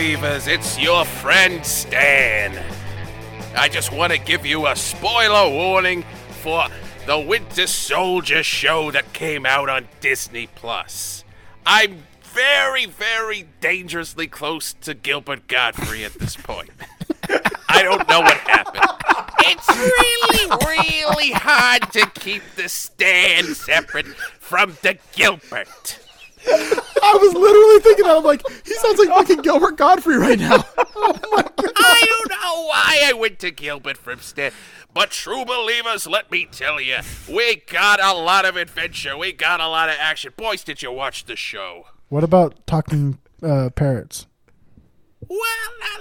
Believers, it's your friend Stan. I just want to give you a spoiler warning for the Winter Soldier show that came out on Disney Plus. I'm very, very dangerously close to Gilbert Gottfried at this point. I don't know what happened. It's really, really hard to keep the Stan separate from the Gilbert. I was literally thinking, I'm like, he sounds like fucking Gilbert Gottfried right now. I don't know why I went to Gilbert from Stan. But true believers, let me tell you, we got a lot of adventure. We got a lot of action. Boys, did you watch the show? What about talking uh, parrots? Well,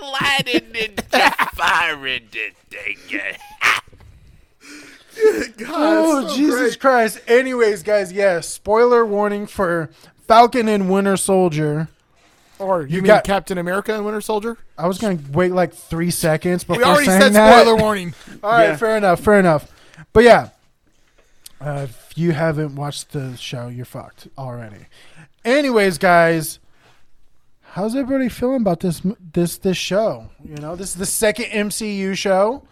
Aladdin and Jafar and the thing. Oh, Jesus Christ. Anyways, guys, yes, spoiler warning for Falcon and Winter Soldier. Or you, You mean got- Captain America and Winter Soldier? I was going to wait like three seconds before We already saying said that. spoiler warning. All right, Yeah. fair enough, fair enough. But yeah, uh, if you haven't watched the show, you're fucked already. Anyways, guys, how's everybody feeling about this this this show? You know, this is the second MCU show.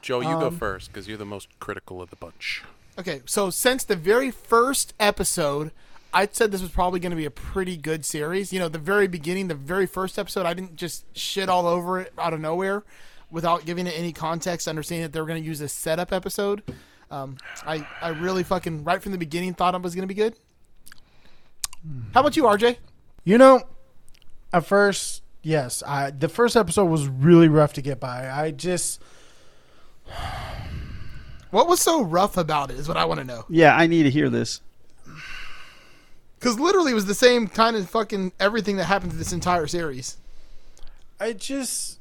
Joe, you Um, go first because you're the most critical of the bunch. Okay, so since the very first episode, I said this was probably going to be a pretty good series. You know, the very beginning, the very first episode, I didn't just shit all over it out of nowhere without giving it any context, understanding that they were going to use a setup episode. Um, I, I really fucking, right from the beginning, thought it was going to be good. How about you, RJ? You know, at first, yes, I the first episode was really rough to get by. I just What was so rough about it is what I want to know. Yeah, I need to hear this. Because literally it was the same kind of fucking everything that happened to this entire series. I just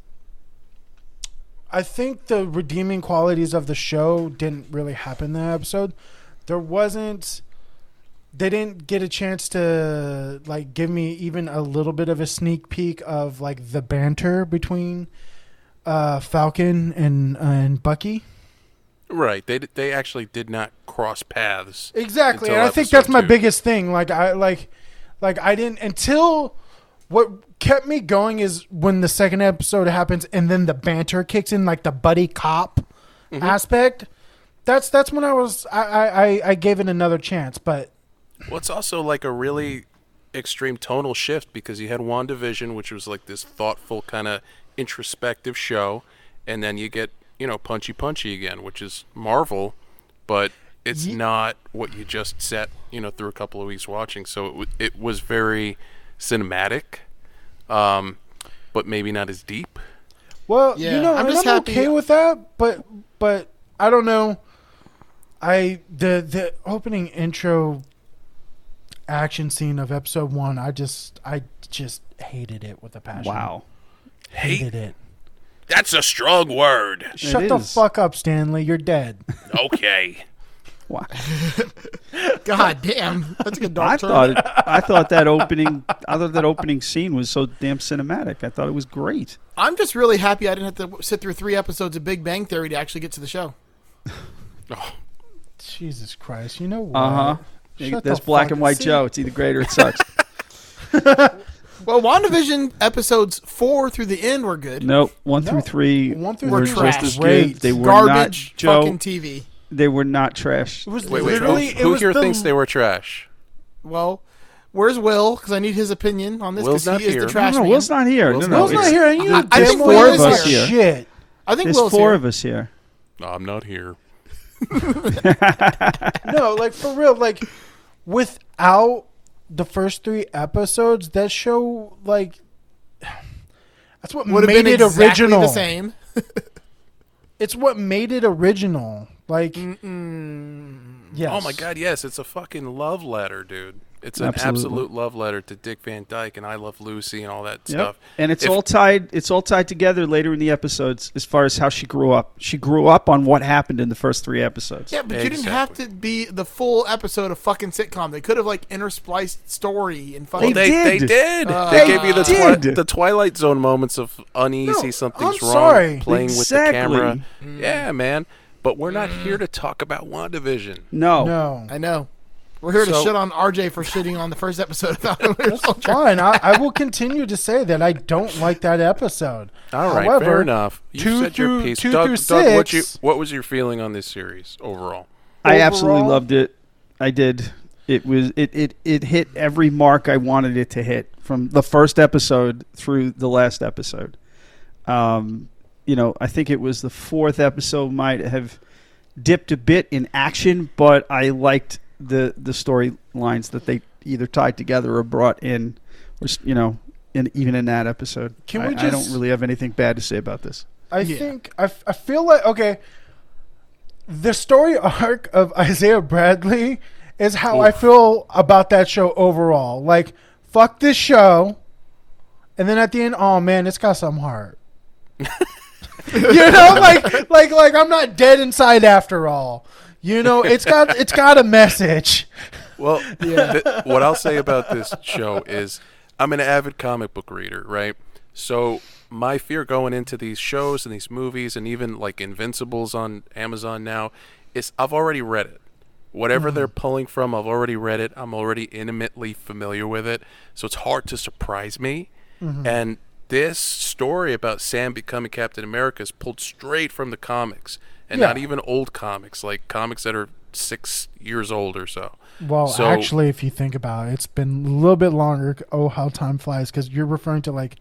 I think the redeeming qualities of the show didn't really happen that episode. There wasn't they didn't get a chance to like give me even a little bit of a sneak peek of like the banter between uh Falcon and and Bucky. Right. They they actually did not cross paths. Exactly. And I think that's my biggest thing. Like I like like I didn't until what kept me going is when the second episode happens and then the banter kicks in like the buddy cop Mm-hmm. aspect. That's that's when I was I, I, I- I gave it another chance, but Well, it's also like a really extreme tonal shift because you had WandaVision, which was like this thoughtful kind of introspective show, and then you get you know punchy punchy again, which is Marvel, but it's Ye- not what you just set you know through a couple of weeks watching. So it w- it was very cinematic, um, but maybe not as deep. well, Yeah, you know, I'm I'm, just I'm happy- okay with that, but but I don't know. I the the opening intro action scene of episode 1, I just I just hated it with a passion. Wow. Hated it. That's a strong word. Shut the is. fuck up, Stanley. You're dead. Okay. Wow. God damn. That's a good dark I turn. thought it, I thought that opening I thought that opening scene was so damn cinematic. I thought it was great. I'm just really happy I didn't have to sit through three episodes of Big Bang Theory to actually get to the show. oh. Jesus Christ. You know what? Uh huh. Shut That's black and white see? Joe. It's either great or it sucks. Well, WandaVision episodes four through the end were good. nope. One through No. three One through were three just were as great. good. They were Garbage not Joe. fucking TV. They were not trash. It was Wait, wait. Who, literally. it who was here the, thinks they were trash? Well, where's Will? Because I need his opinion on this. Will's Because not he is here. the trash no, man. Will's not here. Will's no, no, Will's not it's- here, and you I- I damn think well Will know is that here. shit. I think There's Will's four here. of us here. No, I'm not here. No, like for real, like without the first three episodes, that show like that's what Would have made been it exactly original. the same. It's what made it original. Like, Mm-mm. yes. Oh my god, yes, it's a fucking love letter, dude. It's an Absolutely. absolute love letter to Dick Van Dyke and I Love Lucy and all that Yep. stuff. And it's If- all tied. It's all tied together later in the episodes as far as how she grew up. She grew up on what happened in the first three episodes. Yeah, but you didn't have to be the full episode of fucking sitcom. They could have like interspliced story and fucking. Well, they, did. they did. Uh, they gave you the twi- the Twilight Zone moments of uneasy, No, something's I'm wrong, sorry. playing Exactly. with the camera. Yeah, man. But we're not here to talk about WandaVision. No. No. I know. We're here to So- shit on RJ for shitting on the first episode of Falcon Winter Soldier. Fine, I, I will continue to say that I don't like that episode. All right, However, fair enough. You two said your through- piece. two Doug, through Doug what, you, six- what was your feeling on this series overall? I absolutely loved it. I did. It was it, it it hit every mark I wanted it to hit from the first episode through the last episode. Um, you know, I think it was the fourth episode might have dipped a bit in action, but I liked the the storylines that they either tied together or brought in, or you know, in, even in that episode. Can I, we I don't really have anything bad to say about this. I Yeah. think I feel like okay. The story arc of Isaiah Bradley is how I feel about that show overall. Like fuck this show, and then at the end, oh man, it's got some heart. you know, like like like I'm not dead inside after all. You know, it's got it's got a message. Well, th- what I'll say about this show is I'm an avid comic book reader, right? So my fear going into these shows and these movies and even like Invincibles on Amazon now is I've already read it. Whatever mm-hmm. they're pulling from, I've already read it. I'm already intimately familiar with it. So it's hard to surprise me. Mm-hmm. And this story about Sam becoming Captain America is pulled straight from the comics. And Yeah. not even old comics, like comics that are six years old or so. Well, So- actually, if you think about it, it's been a little bit longer. Oh, how time flies! Because you're referring to like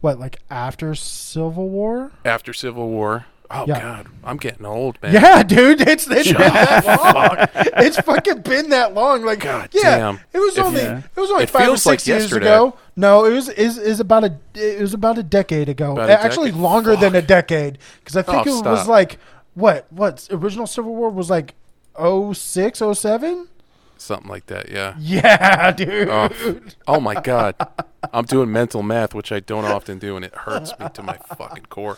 what, like after Civil War? after Civil War. Oh Yeah. God, I'm getting old, man. Yeah, dude, it's it's been that long. it's fucking been that long. Like, God yeah, damn. it was If- only Yeah. it was only It five or feels like six years yesterday. ago. No, it was is is about a it was about a decade ago. A Actually, decade? longer than a decade because I think Oh, it was stop. like what what original Civil War was like 06, 07? Something like that. Yeah. Yeah, dude. Oh, oh my God, I'm doing mental math, which I don't often do, and it hurts me to my fucking core.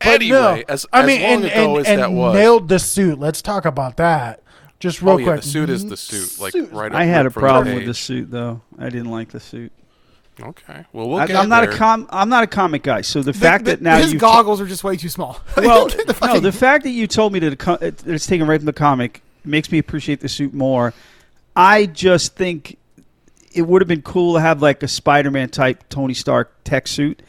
But anyway, no, as, I as mean, long and, ago and, as and that was, nailed the suit. Let's talk about that. Just oh, real oh yeah, quick. the suit is the suit, like Suit. right. I had a problem with the suit, though. I didn't like the suit. Okay, well we'll I, get I'm not there. a com. I'm not a comic guy. So the fact The- that now his you goggles are just way too small. well, The no, the fact that you told me that, it co- that it's taken right from the comic makes me appreciate the suit more. I just think it would have been cool to have like a Spider-Man type Tony Stark tech suit,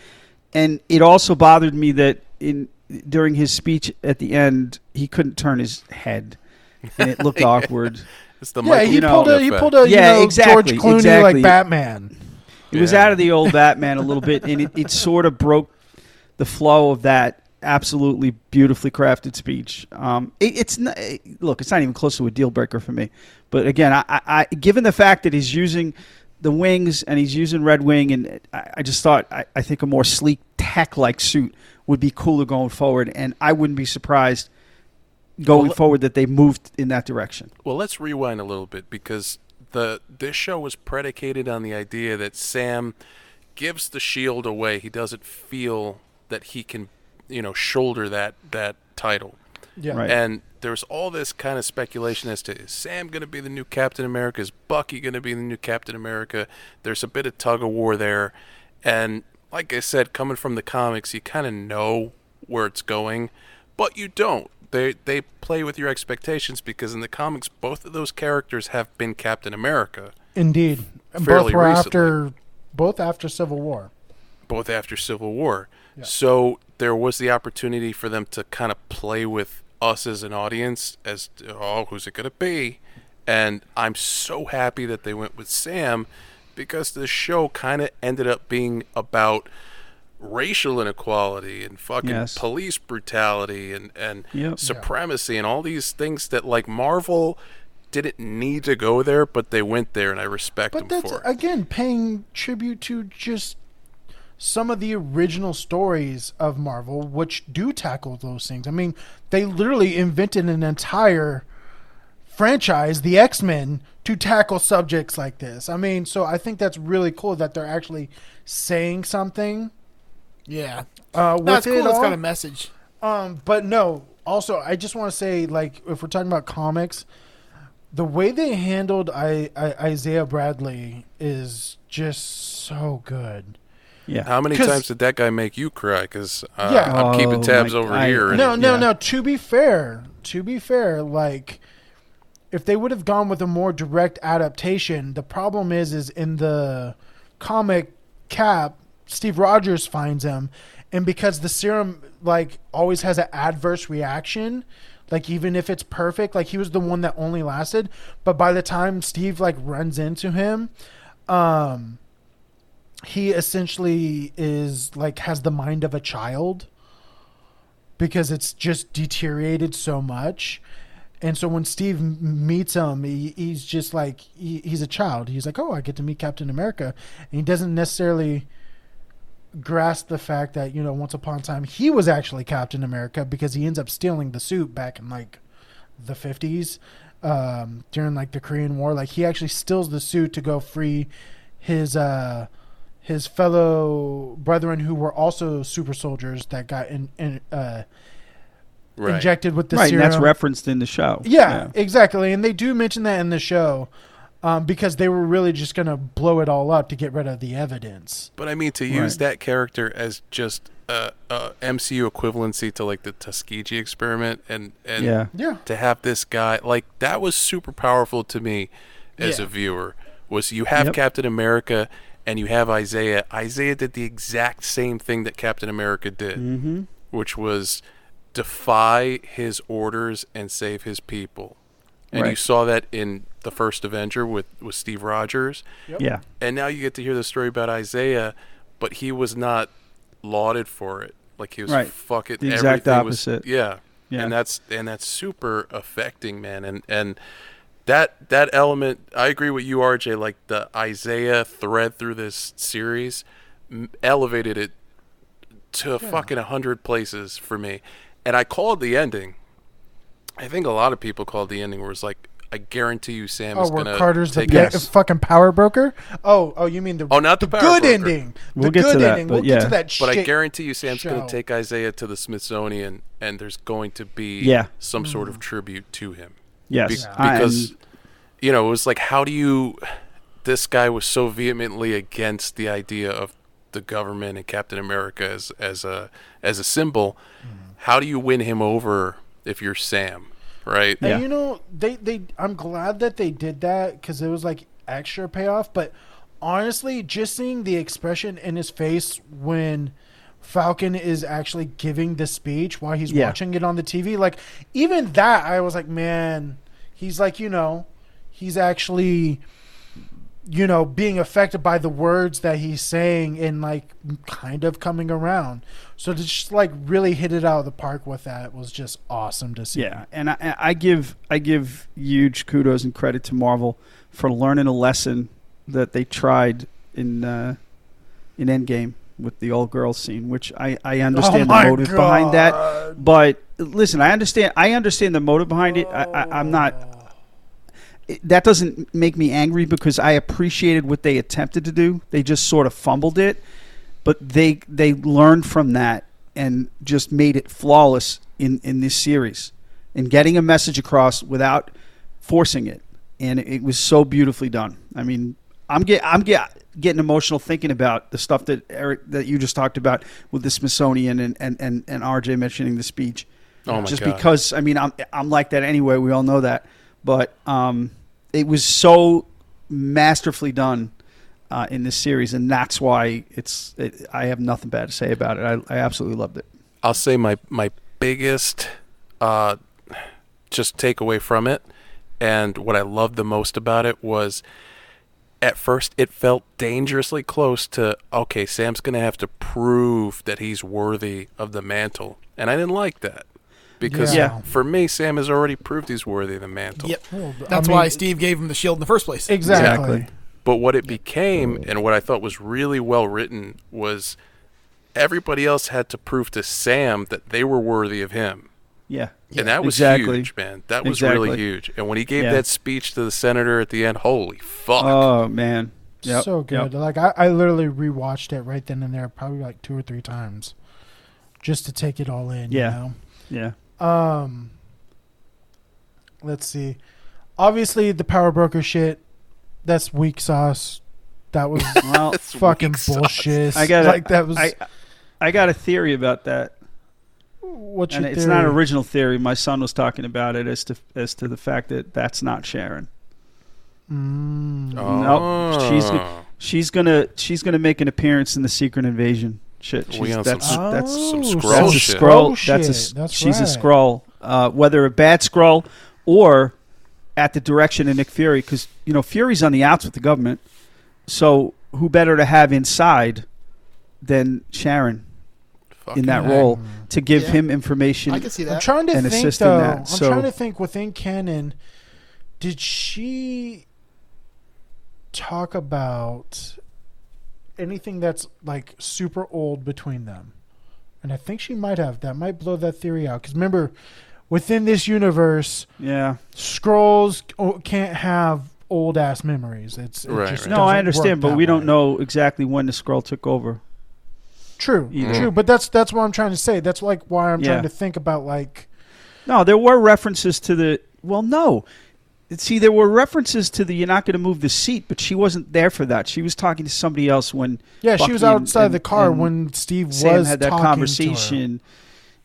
and it also bothered me that in during his speech at the end he couldn't turn his head, and it looked awkward. It's the Yeah, Michael he you know, pulled a he effect. pulled a you Yeah, know, exactly, George Clooney exactly. like Batman. It was out of the old Batman a little bit, and it, it sort of broke the flow of that absolutely beautifully crafted speech. Um, it, it's not, look, it's not even close to a deal breaker for me. But again, I, I, given the fact that he's using the wings and he's using Red Wing, and I, I just thought I, I think a more sleek tech-like suit would be cooler going forward, and I wouldn't be surprised going Well, forward that they moved in that direction. Well, let's rewind a little bit because the this show was predicated on the idea that Sam gives the shield away. He doesn't feel that he can, you know, shoulder that that title. Yeah. Right. And there's all this kind of speculation as to is Sam going to be the new Captain America? Is Bucky going to be the new Captain America? There's a bit of tug of war there. And like I said, coming from the comics, you kind of know where it's going, but you don't. They they play with your expectations because in the comics, both of those characters have been Captain America, Indeed. Both were recently. after both after Civil War. both after Civil War. Yeah. So there was the opportunity for them to kind of play with us as an audience as to, oh, who's it going to be? And I'm so happy that they went with Sam because the show kind of ended up being about racial inequality and fucking Yes. police brutality and and Yep. supremacy and all these things that like Marvel didn't need to go there, but they went there, and I respect But them that's for it. again paying tribute to just some of the original stories of Marvel, which do tackle those things. I mean, they literally invented an entire franchise, the X Men, to tackle subjects like this. I mean, so I think that's really cool that they're actually saying something yeah, uh, that's it cool. It's all. got a message. Um, but no. Also, I just want to say, like, if we're talking about comics, the way they handled I, I, Isaiah Bradley is just so good. Yeah. How many times did that guy make you cry? Because uh, Yeah. I'm keeping Oh, tabs my- over I- here. and- No, no, yeah. no. To be fair, to be fair, like if they would have gone with a more direct adaptation, the problem is is in the comic Cap, Steve Rogers finds him, and because the serum like always has an adverse reaction, like even if it's perfect, like he was the one that only lasted, but by the time Steve like runs into him, um he essentially is like has the mind of a child because it's just deteriorated so much. And so when Steve meets him, he, he's just like he, he's a child. He's like, "Oh, I get to meet Captain America," and he doesn't necessarily grasp the fact that you know once upon a time he was actually Captain America because he ends up stealing the suit back in like the fifties um, during like the Korean War. Like he actually steals the suit to go free his uh, his fellow brethren who were also super soldiers that got in, in uh, Right. injected with the right, and that's referenced in the show. Yeah, exactly. And they do mention that in the show um, because they were really just going to blow it all up to get rid of the evidence. But I mean, to use Right. that character as just a, a MCU equivalency to like the Tuskegee experiment, and and yeah. Yeah. to have this guy like that was super powerful to me as Yeah. a viewer. Was you have Yep. Captain America and you have Isaiah. Isaiah did the exact same thing that Captain America did, Mm-hmm. which was defy his orders and save his people. And you saw that in the first Avenger with, with Steve Rogers. Yeah. And now you get to hear the story about Isaiah, but he was not lauded for it. Like he was Right. fucking The exact everything was- opposite. yeah. Yeah. And that's and that's super affecting, man. And and that that element, I agree with you, RJ. Like the Isaiah thread through this series, elevated it to fucking a hundred places for me. And I called the ending. I think a lot of people called the ending where it's like, I guarantee you, Sam Oh, is where gonna Carter's the take big, us- fucking power broker? Oh, oh, you mean the Oh, not the power good broker. ending? We'll the get to good that, ending. but we'll yeah. get to that But I guarantee you, Sam's going to take Isaiah to the Smithsonian, and there's going to be Yeah. some sort Mm. of tribute to him. Yes. Be- I- because and- you know it was like how do you this guy was so vehemently against the idea of the government and captain america as as a as a symbol how do you win him over if you're sam right And Yeah. you know, they they I'm glad that they did that because it was like extra payoff. But honestly, just seeing the expression in his face when Falcon is actually giving the speech while he's Yeah. watching it on the TV, like even that, I was like, man, he's like, you know, he's actually. You know, being affected by the words that he's saying and like kind of coming around. So to just like really hit it out of the park with that was just awesome to see. Yeah, and I, I give I give huge kudos and credit to Marvel for learning a lesson that they tried in uh, in Endgame with the all girls scene, which I, I understand Oh the motive behind that. But listen, I understand I understand the motive behind it. I, I, I'm not. That doesn't make me angry because I appreciated what they attempted to do. They just sort of fumbled it, but they they learned from that and just made it flawless in in this series and getting a message across without forcing it. And it was so beautifully done. I mean, I'm get I'm get, getting emotional thinking about the stuff that Eric that you just talked about with the Smithsonian and and and, and RJ mentioning the speech. Oh my just God. because I mean I'm I'm like that anyway. We all know that, but um, it was so masterfully done uh, in this series, and that's why it's. It, I have nothing bad to say about it. I, I absolutely loved it. I'll say my my biggest uh, just takeaway from it, and what I loved the most about it was, at first it felt dangerously close to okay, Sam's gonna have to prove that he's worthy of the mantle, and I didn't like that because Yeah. for me, Sam has already proved he's worthy of the mantle. Yep. Well, I That's mean- why Steve gave him the shield in the first place. Exactly. Exactly. But what it became and what I thought was really well written was everybody else had to prove to Sam that they were worthy of him. Yeah, and that was Exactly. huge, man. That was really Exactly. huge. And when he gave Yeah. that speech to the senator at the end, holy fuck. Oh man. Yep. So Yep. good. Like I, I literally rewatched it right then and there, probably like two or three times, just to take it all in. Yeah. You Yeah. Know? Um. Let's see. Obviously, the power broker shit. That's weak sauce. That was Well, fucking weak sauce. bullshit. I got like that was. I I got a theory about that. What's and your it's not an original theory. My son was talking about it as to as to the fact that that's not Sharon. Mm. No, she's Oh. she's gonna she's gonna make an appearance in the Secret Invasion. Shit, We she's, on some that's s- that's some Oh, Skrull that's a shit. scroll. Skrull That's a That's she's a Skrull. Uh, whether a bad Skrull or at the direction of Nick Fury, because you know Fury's on the outs with the government. So who better to have inside than Sharon Fucking in that A. role to give Yeah. him information? I can see that. I'm trying to and think assist in though. that, I'm so- trying to think within canon. Did she talk about anything that's like super old between them? And I think she might have. That might blow that theory out. Because remember, within this universe, yeah. Skrulls can't have old ass memories. It's it Right, just right. No, I understand, but that we don't know exactly when the Skrull took over. True, either. true. But that's that's what I'm trying to say. That's like why I'm Yeah. trying to think about like No, there were references to the. Well, no. See, there were references to the you're not going to move the seat, but she wasn't there for that. She was talking to somebody else when yeah. she was Bucky and- outside the car and when Steve Sam was had that talking to her. conversation.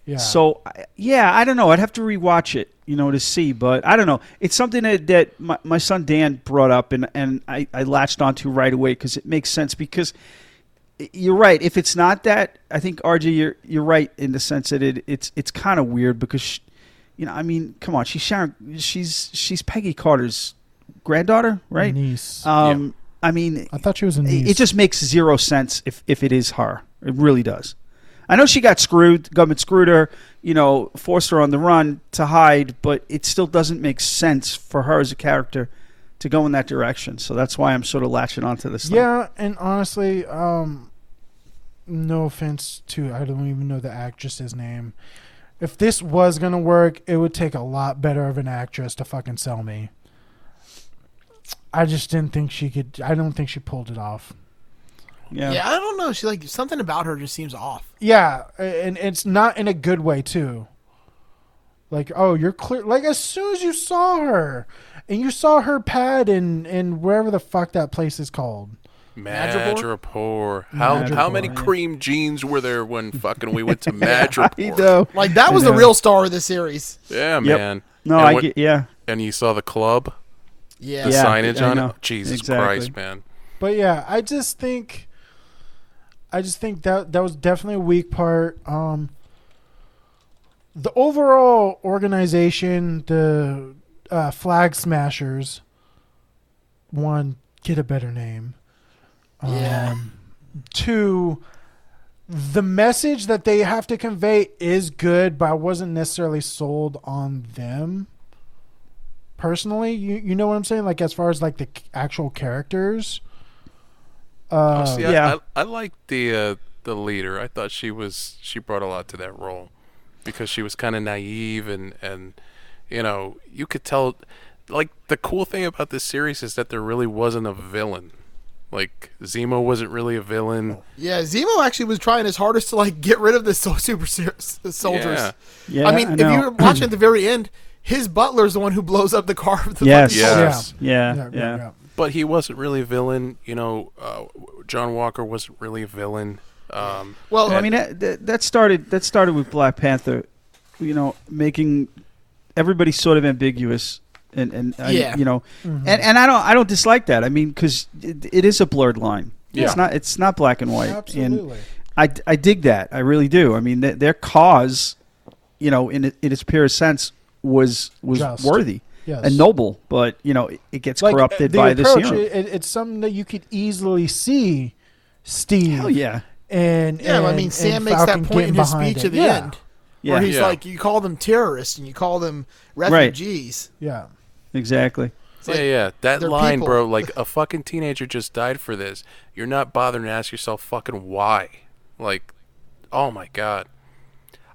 Yeah. So, yeah, I don't know. I'd have to rewatch it, you know, to see. But I don't know. It's something that, that my, my son Dan brought up, and, and I, I latched onto right away because it makes sense. Because you're right. If it's not that, I think RJ, you're you're right in the sense that it it's it's kind of weird because, she, you know, I mean, come on, she's Sharon, she's she's Peggy Carter's granddaughter, right? niece. Um, I mean, I thought she was a niece. it it just makes zero sense if, if it is her. It really does. I know she got screwed. Government screwed her, you know, forced her on the run to hide, but it still doesn't make sense for her as a character to go in that direction. So that's why I'm sort of latching onto this. thing. yeah, and honestly, um, no offense to I don't even know the actress's name. If this was gonna work, it would take a lot better of an actress to fucking sell me. I just didn't think she could. I don't think she pulled it off. yeah, Yeah, I don't know. She like something about her just seems off. Yeah, and it's not in a good way too. Like, oh, you're clear. Like as soon as you saw her, and you saw her pad in in wherever the fuck that place is called. Madripoor? Madripoor. How how many yeah. cream jeans were there when fucking we went to Madripoor? know. Like that was the real star of the series. Yeah, Yep. man. No, And I when- get. Yeah, And you saw the club, Yeah. the Yeah, signage I on know. it. Jesus Exactly. Christ, man. But yeah, I just think, I just think that that was definitely a weak part. Um, the overall organization, the uh, Flag Smashers, one get a better name. Yeah. Um, two, the message that they have to convey is good, but I wasn't necessarily sold on them. Personally, you you know what I'm saying? Like as far as like the actual characters. Uh, Oh, see, yeah. I, I, I liked the uh, the leader. I thought she was she brought a lot to that role because she was kind of naive and and you know you could tell. Like the cool thing about this series is that there really wasn't a villain. Like Zemo wasn't really a villain. Yeah, Zemo actually was trying his hardest to like get rid of the so- super ser- soldiers. Yeah. yeah. I mean, if you were watching at the very end, his butler is the one who blows up the car. With the Yes. fucking Yeah. soldiers. Yes. yeah, yeah, yeah. but he wasn't really a villain. You know, uh, John Walker wasn't really a villain. Um, Well, Well, I mean that, that that started that started with Black Panther, you know, making everybody sort of ambiguous and and I- Yeah. you know, Mhm. and and I don't I don't dislike that. I mean, because it, it is a blurred line. Yeah. It's not it's not black and white. And Absolutely. I, I dig that. I really do. I mean, th- their cause, you know, in in its purest sense, was was Just. worthy yes. and noble. But you know, it, it gets Like, corrupted the by this approach, hero. it, it- it's something that you could easily see Steve Hell yeah, and yeah, I mean, Sam makes Falcon that point in his speech it. at the yeah. end, yeah, where he's Yeah. like, "You call them terrorists and you call them refugees." Yeah. Exactly. It's yeah, yeah. That line, people. bro. Like a fucking teenager just died for this. You're not bothering to ask yourself fucking why. Like, oh my god.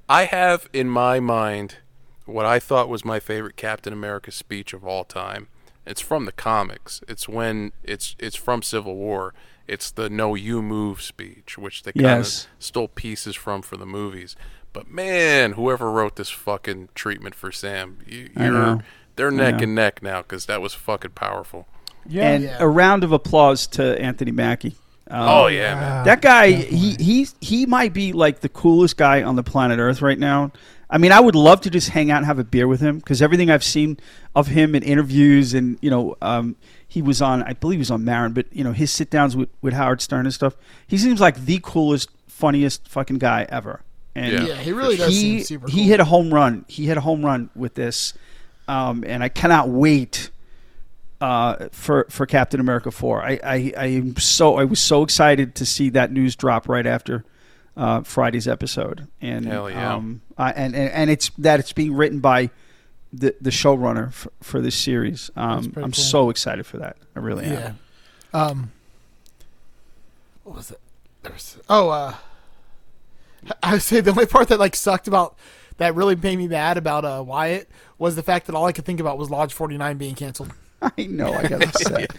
I have in my mind what I thought was my favorite Captain America speech of all time. It's from the comics. It's when it's it's from Civil War. It's the "No, you move" speech, which they kind of Yes. stole pieces from for the movies. But man, whoever wrote this fucking treatment for Sam, you, you're. know. They're neck and neck now because that was fucking powerful. Yeah. and Yeah. a round of applause to Anthony Mackie. Um, Oh yeah, man. Ah, That guy, definitely. he he's he might be like the coolest guy on the planet Earth right now. I mean, I would love to just hang out and have a beer with him because everything I've seen of him in interviews and you know, um, he was on, I believe he was on Maron, but you know, his sit downs with, with Howard Stern and stuff. He seems like the coolest, funniest fucking guy ever. And Yeah. Yeah, he really does he seem super. he hit a home run. He hit a home run with this, um, and I cannot wait uh, for for Captain America four. I, I I am so I was so excited to see that news drop right after uh, Friday's episode, and Hell yeah. um, I, and, and and it's that it's being written by the the showrunner for, for this series. Um, I'm cool. so excited for that. I really am. Um. What was it? There was, oh, uh, I would say the only part that like sucked about that really made me mad about uh Wyatt was the fact that all I could think about was Lodge 49 being canceled. I know. I got upset.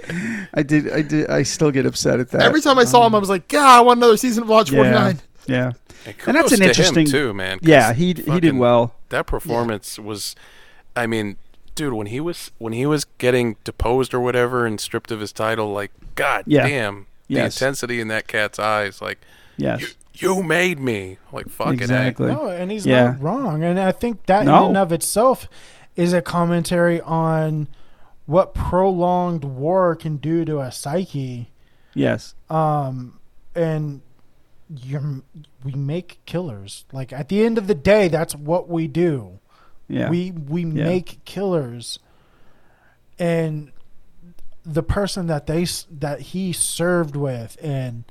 I did. I did. I still get upset at that. Every time I saw him, I was like, God, I want another season of Lodge 49. yeah. And, And that's an to him, interesting- too, man. Yeah, he he did well. That performance was, I mean, dude, when he was when he was getting deposed or whatever and stripped of his title, like, god Yeah. damn, the intensity in that cat's eyes, like, Yes. You, you made me, like, fucking A. exactly. No, and he's Yeah. not wrong. And I think that No. in and of itself is a commentary on what prolonged war can do to a psyche. Yes. Um, and you're, we make killers. Like at the end of the day, that's what we do. Yeah. We we Yeah. make killers, and the person that they that he served with and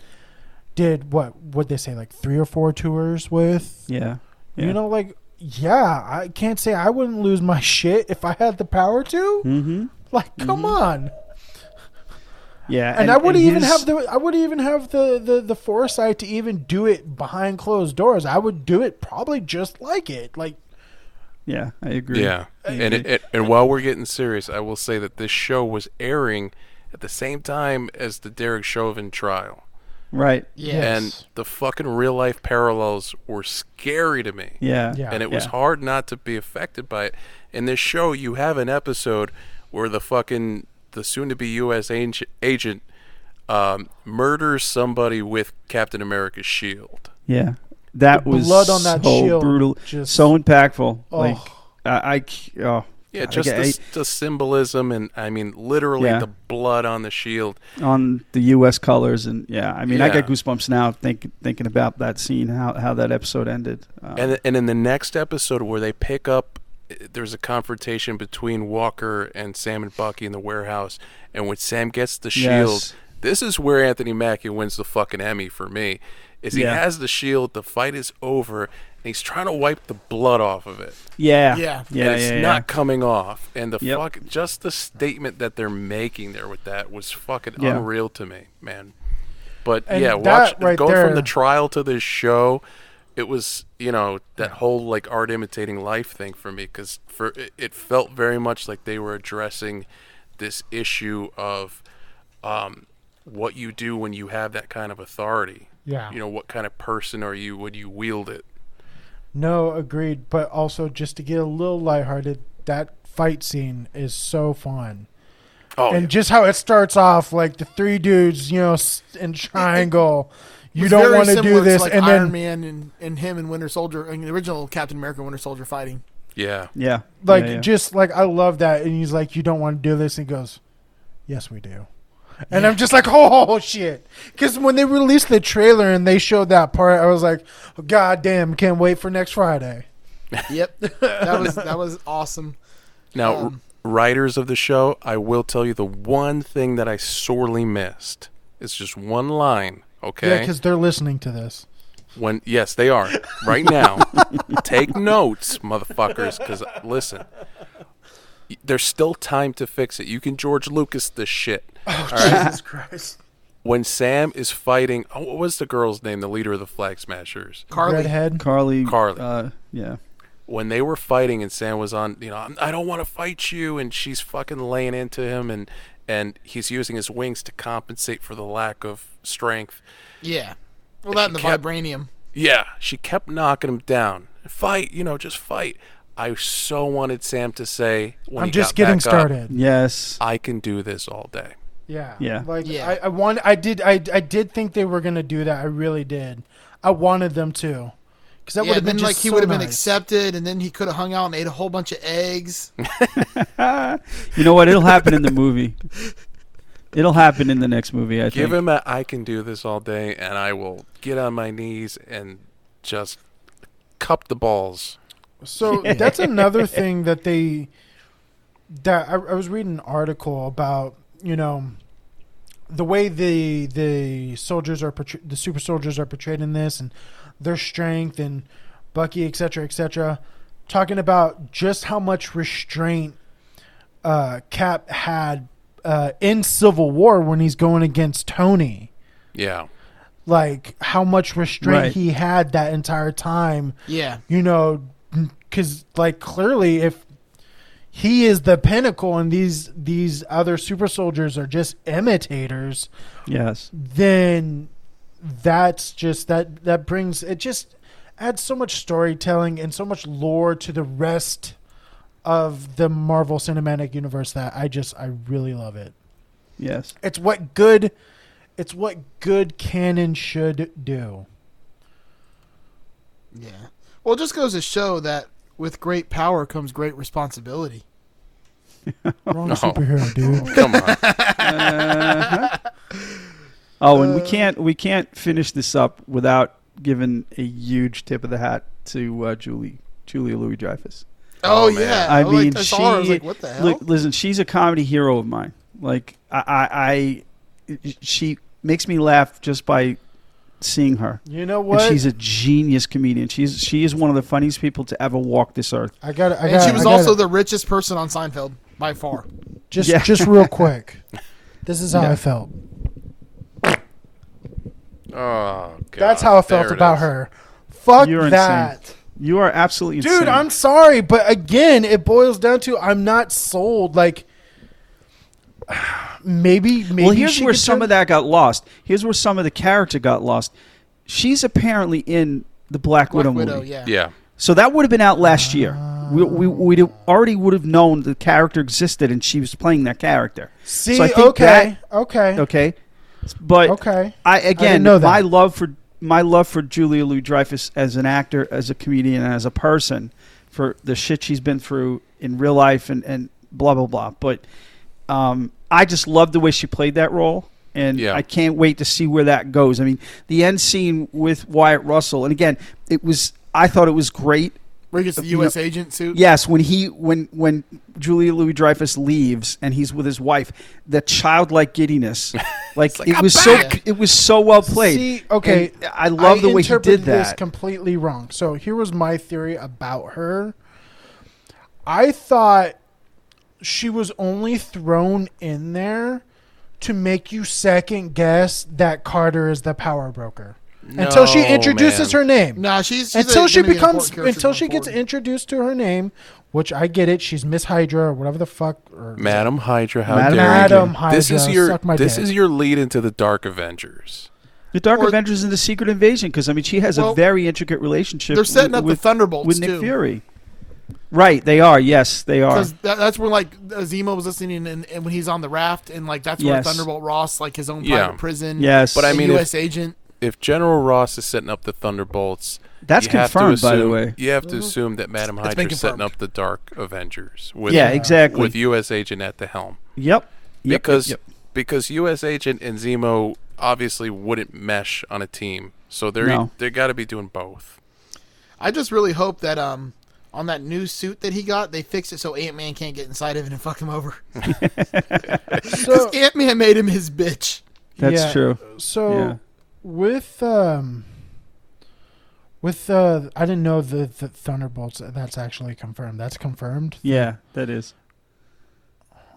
did what would they say like three or four tours with yeah. yeah. you know like yeah i can't say i wouldn't lose my shit if i had the power to Mm-hmm. like come on Yeah. and, i wouldn't even his- have the i wouldn't even have the, the the foresight to even do it behind closed doors i would do it probably just like it like Yeah, I agree. Yeah, and it, it, and while we're getting serious, I will say that this show was airing at the same time as the Derek Chauvin trial, Right. Yeah. and the fucking real life parallels were scary to me. Yeah. Yeah. and it was Yeah. hard not to be affected by it. In this show, you have an episode where the fucking the soon-to-be U.S. ag- agent um, murders somebody with Captain America's shield. Yeah. That The was blood on that so shield brutal, just- so impactful. Oh. Like I, I c- oh Yeah, just the, the symbolism and I mean literally Yeah. the blood on the shield. on the U.S. colors, and yeah, I mean, I get goosebumps now think, thinking about that scene, how how that episode ended. Um, And and in the next episode where they pick up, there's a confrontation between Walker and Sam and Bucky in the warehouse, and when Sam gets the shield, Yes. this is where Anthony Mackie wins the fucking Emmy for me. Is he Yeah. has the shield, the fight is over, he's trying to wipe the blood off of it. yeah, Yeah. yeah, and yeah, it's yeah. not coming off. And the Yep. fuck, just the statement that they're making there with that was fucking Yeah. unreal to me, man. But And yeah, watch right going from the trial to this show. It was, you know, that whole like art imitating life thing for me because for it, it felt very much like they were addressing this issue of um, what you do when you have that kind of authority. Yeah. You know, what kind of person are you when you wield it? No, agreed. But also, just to get a little lighthearted, that fight scene is so fun. Oh, and yeah. just how it starts off, like the three dudes, you know, in triangle. You don't want to do this, like and Iron then Man and, and him and Winter Soldier, and the original Captain America Winter Soldier fighting. yeah. yeah, like yeah, yeah. just like I love that, and he's like, "You don't want to do this," and he goes, "Yes, we do." And I'm just like, "Oh shit!" Because when they released the trailer and they showed that part, I was like, "God damn, can't wait for next Friday." Yep, that was that was awesome. Now, Um, writers of the show, I will tell you the one thing that I sorely missed. It's just one line, okay? Yeah, because they're listening to this. when yes, they are right now. Take notes, motherfuckers, because listen, there's still time to fix it. You can George Lucas this shit. Oh, All right? Jesus Christ! When Sam is fighting, oh, what was the girl's name? The leader of the Flag Smashers. Karli. Redhead. Karli, Karli. uh, yeah, when they were fighting and Sam was on, you know, "I'm- don't want to fight you, and she's fucking laying into him, and and he's using his wings to compensate for the lack of strength. Yeah. Well, that and the kept- vibranium. Yeah, she kept knocking him down. Fight, you know, just fight. I so wanted Sam to say, when I'm he just got getting back up, started. yes, I can do this all day. Yeah. Yeah. Like Yeah. I, I want I did I I did think they were gonna do that. I really did. I wanted them to. Because that yeah, would have been like he so would have been accepted, and then he could have hung out and ate a whole bunch of eggs. You know what? It'll happen in the movie. It'll happen in the next movie. I Give think. him a I can do this all day, and I will get on my knees and just cup the balls. So that's another thing that they that I, I was reading an article about you know the way the the soldiers are portray- the super soldiers are portrayed in this and their strength and Bucky etc etc talking about just how much restraint uh, Cap had uh, in Civil War when he's going against Tony Yeah. like how much restraint Right. he had that entire time Yeah, you know, because like clearly, if he is the pinnacle and these these other super soldiers are just imitators, Yes. then that's just that that brings it just adds so much storytelling and so much lore to the rest of the Marvel Cinematic Universe that I just I really love it. Yes. It's what good it's what good canon should do. yeah. Well, it just goes to show that with great power comes great responsibility. Wrong No. superhero, dude. Come on. Uh-huh. Oh, and we can't we can't finish this up without giving a huge tip of the hat to uh, Julie Julia Louis Dreyfus. Oh, Oh, yeah, I like, mean, I saw her, I was she- like, what the hell? Look, listen, she's a comedy hero of mine. Like I, I, I she makes me laugh just by seeing her. You know And what? she's a genius comedian. She's she is one of the funniest people to ever walk this earth. I got it. I and she it, was also it. the richest person on Seinfeld by far. just Yeah. just real quick. This is how Yeah. I felt. Oh, God. That's how I felt about is. her. Fuck You're that. You are absolutely Dude, insane. I'm sorry, but again, it boils down to I'm not sold. Like maybe maybe well, here's she where some turn- of that got lost. Here's where some of the character got lost. She's apparently in the Black, Black Widow, Widow, movie. yeah. Yeah. So that would have been out last year. We we we'd already would have known the character existed and she was playing that character. See, So I think okay, okay, Okay, but okay. I again, know my love for my love for Julia Louis Dreyfus as an actor, as a comedian, and as a person, for the shit she's been through in real life and and blah blah blah. But um, I just love the way she played that role, and Yeah. I can't wait to see where that goes. I mean, the end scene with Wyatt Russell, and again, it was I thought it was great. Where he gets the You know- U.S. agent suit. Yes, when he when when Julia Louis Dreyfus leaves and he's with his wife, the childlike giddiness, like, like, it "I'm was back." so it was so well played. See, okay, And I love the way he interpreted did This that. completely wrong. So here was my theory about her. I thought she was only thrown in there to make you second guess that Carter is the power broker until she introduces man. her name. Nah, she's, she's until a- she gonna be becomes until going she gets introduced to her name, which I get it. She's Miss Hydra or whatever the fuck. Or Madam Hydra, how Madam dare Madam you? Hydra. This is your suck my this dick. is your lead into the Dark Avengers. The Dark Or- Avengers and the Secret Invasion, because I mean, she has Well, a very intricate relationship. They're setting with, up with, the Thunderbolts with Nick too. Fury. Right, they are. Yes, they are. Because that, that's where like Zemo was listening, and, and when he's on the raft, and like that's where Yes. Thunderbolt Ross, like his own Yeah. private prison. Yes, But I mean, if- U.S. agent. If General Ross is setting up the Thunderbolts, that's you have to confirmed, by the assume- way. You have to assume that Madam It's been Hydra's setting confirmed. up the Dark Avengers with Yeah, exactly. with U.S. Agent at the helm. Yep. Yep, because yep, because U.S. Agent and Zemo obviously wouldn't mesh on a team, so they're No. they got to be doing both. I just really hope that um on that new suit that he got, they fix it so Ant Man can't get inside of it and fuck him over. so. Ant Man made him his bitch. That's Yeah. true. So Yeah. with um with uh I didn't know the, the Thunderbolts that's actually confirmed. That's confirmed. Yeah, that is.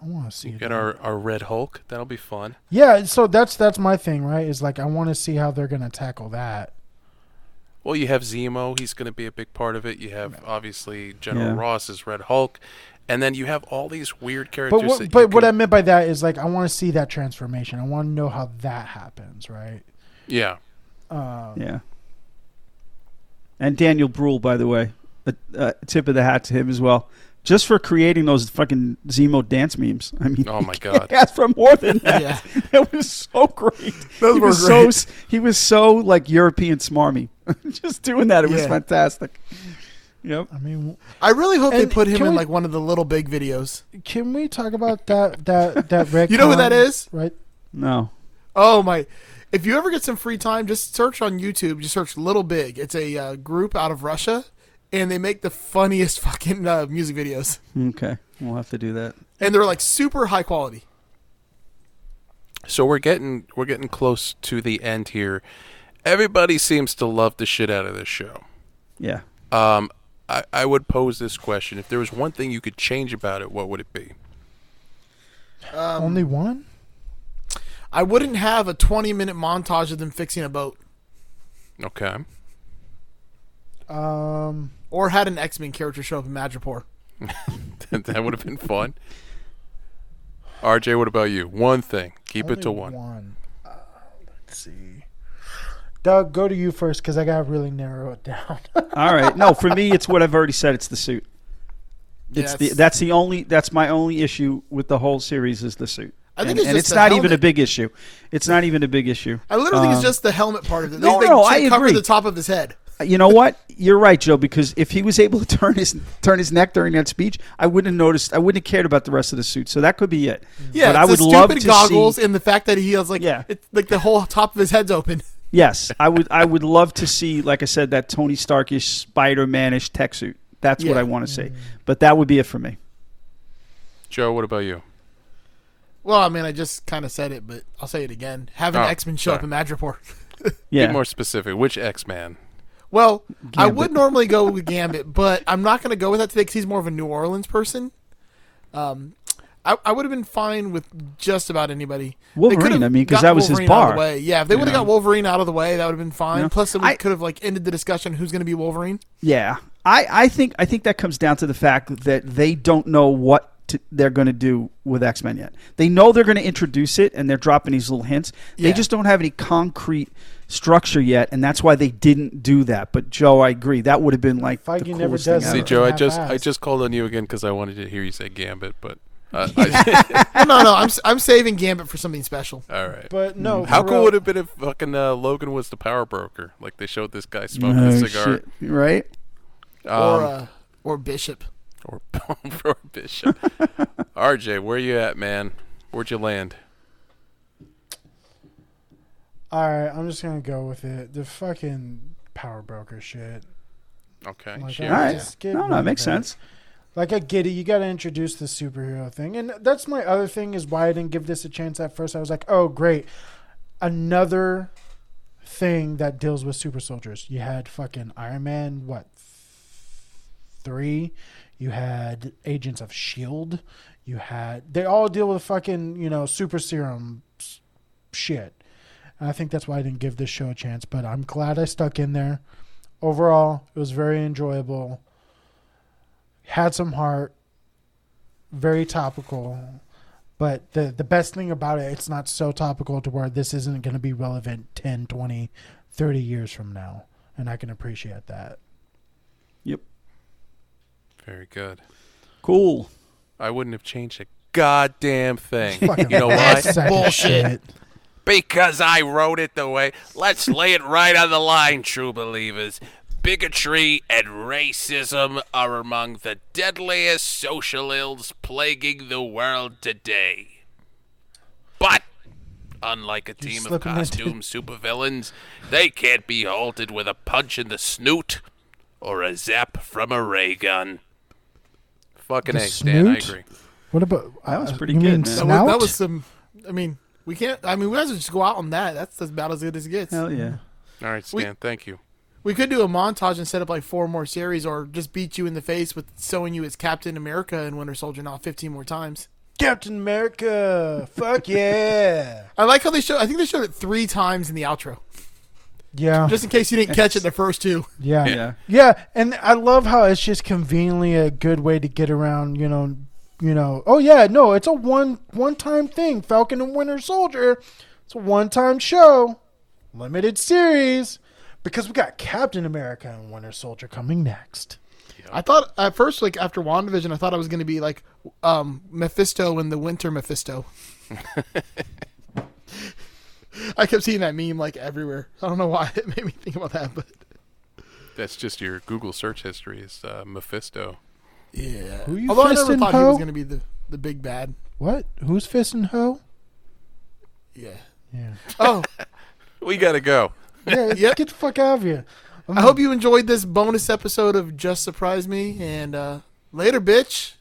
I want to see it. Get our, our Red Hulk. That'll be fun. Yeah, so that's that's my thing, right? Is like I want to see how they're going to tackle that. Well, you have Zemo. He's going to be a big part of it. You have obviously General Yeah. Ross as Red Hulk, and then you have all these weird characters. But what, that but you what I meant by that is like I want to see that transformation. I want to know how that happens, right? yeah, Um, Yeah. And Daniel Bruhl, by the way, a, a tip of the hat to him as well. just for creating those fucking Zemo dance memes. I mean, Oh, my God. asked for more than that. Yeah. It was so great. Those he were was great. so he was so like European smarmy. just doing that, it was Yeah. fantastic. Yep. I mean, I really hope they put him in we- like one of the little big videos. can we talk about that that that red? You know who that is? right? No. Oh my! If you ever get some free time, just search on YouTube. Just search Little Big. It's a uh, group out of Russia, and they make the funniest fucking uh, music videos, Okay, we'll have to do that. and they're like super high quality. So we're getting we're getting close to the end here. Everybody seems to love the shit out of this show. Yeah. Um, I, I would pose this question: If there was one thing you could change about it, what would it be? Um, Only one. I wouldn't have a 20 minute montage of them fixing a boat, Okay. Um, or had an X Men character show up in Madripoor. that would have been fun. RJ, what about you? One thing. Keep it to one. One. Uh, let's see. Doug, go to you first because I gotta really narrow it down. All right. No, for me, it's what I've already said. It's the suit. It's Yeah, the that's the only that's my only issue with the whole series is the suit. I think and, it's and it's the not even a big issue. It's not even a big issue. I literally think Um, it's just the helmet part of it. They, no, they no, I cover agree. the top of his head. You know what? You're right, Joe. Because if he was able to turn his turn his neck during that speech, I wouldn't have noticed. I wouldn't have cared about the rest of the suit. So that could be it. Yeah, but I it's would the love stupid to goggles see. and the fact that he has like Yeah. it's like the whole top of his head's open. Yes, I would. I would love to see, like I said, that Tony Starkish Spider Manish tech suit. That's what I want to see. But that would be it for me. Joe, what about you? Well, I mean, I just kind of said it, but I'll say it again. Have an Oh, X Men show up in Madripoor. Yeah. Be more specific. Which X Man? Well, I would normally go with Gambit, but I'm not going to go with that today because he's more of a New Orleans person. Um, I, I would have been fine with just about anybody. Wolverine, I mean, because that was his Wolverine out of bar. the way. Yeah, if they would have got Wolverine out of the way, that would have been fine. Yeah. Plus, it could have like ended the discussion who's going to be Wolverine. Yeah, I, I think I think that comes down to the fact that they don't know what to, they're going to do with X Men yet. They know they're going to introduce it, and they're dropping these little hints. They just don't have any concrete structure yet, and that's why they didn't do that. But Joe, I agree. That would have been like Feige the never coolest does thing See, ever. Joe, I just I just called on you again because I wanted to hear you say Gambit, but uh, I, no, no, I'm s- I'm saving Gambit for something special. all right. But no, How for cool real, would it have been if fucking uh, Logan was the power broker? Like they showed this guy smoking a cigar, shit. right? or um, uh, or Bishop. or, or Bishop. RJ, where you at, man? Where'd you land? All right, I'm just gonna go with it. The fucking power broker shit. Okay, Like, shit. I All right. just get No, rid no, of it makes it. sense. Like I get it, you got to introduce the superhero thing, and that's my other thing is why I didn't give this a chance at first. I was like, oh great, another thing that deals with super soldiers. You had fucking Iron Man, what three? You had Agents of Shield. You had they all deal with fucking you know super serum shit. And I think that's why I didn't give this show a chance, but I'm glad I stuck in there. Overall, it was very enjoyable had some heart, very topical. But the the best thing about it, it's not so topical to where this isn't going to be relevant 10, 20, 30 years from now. And I can appreciate that. Yep. Very good. Cool. I wouldn't have changed a goddamn thing. Fucking you know why? sack bullshit. Because I wrote it the way. Let's lay it right on the line, true believers. Bigotry and racism are among the deadliest social ills plaguing the world today. But, unlike a team of slipping into- costume supervillains, they can't be halted with a punch in the snoot or a zap from a ray gun. Fucking The A, Stan. I agree. What about That was uh, pretty you good, mean man. That was, that was some. I mean, we can't. I mean, we guys would just go out on that. That's about as good as it gets. Hell yeah. All right, We- Stan. thank you. We could do a montage and set up like four more series, or just beat you in the face with showing you as Captain America and Winter Soldier now 15 more times. Captain America. Fuck yeah. I like how they show. I think they showed it three times in the outro, Yeah. just in case you didn't catch it the first two. yeah. Yeah. Yeah, and I love how it's just conveniently a good way to get around, you know, you know. Oh yeah, no, it's a one one time thing. Falcon and Winter Soldier. It's a one time show, limited series, because we got Captain America and Winter Soldier coming next. I thought at first, like after WandaVision, I thought I was going to be like um, Mephisto in the Winter Mephisto. I kept seeing that meme like everywhere. I don't know why it made me think about that, but That's just your Google search history is uh, Mephisto. yeah. Who you Although I never fisting, thought he was going to be the the big bad. What? Who's fisting hoe? Yeah. Yeah. Oh, We gotta go. Yeah, Yep. get the fuck out of here. I hope you enjoyed this bonus episode of Just Surprise Me, and uh, later, bitch.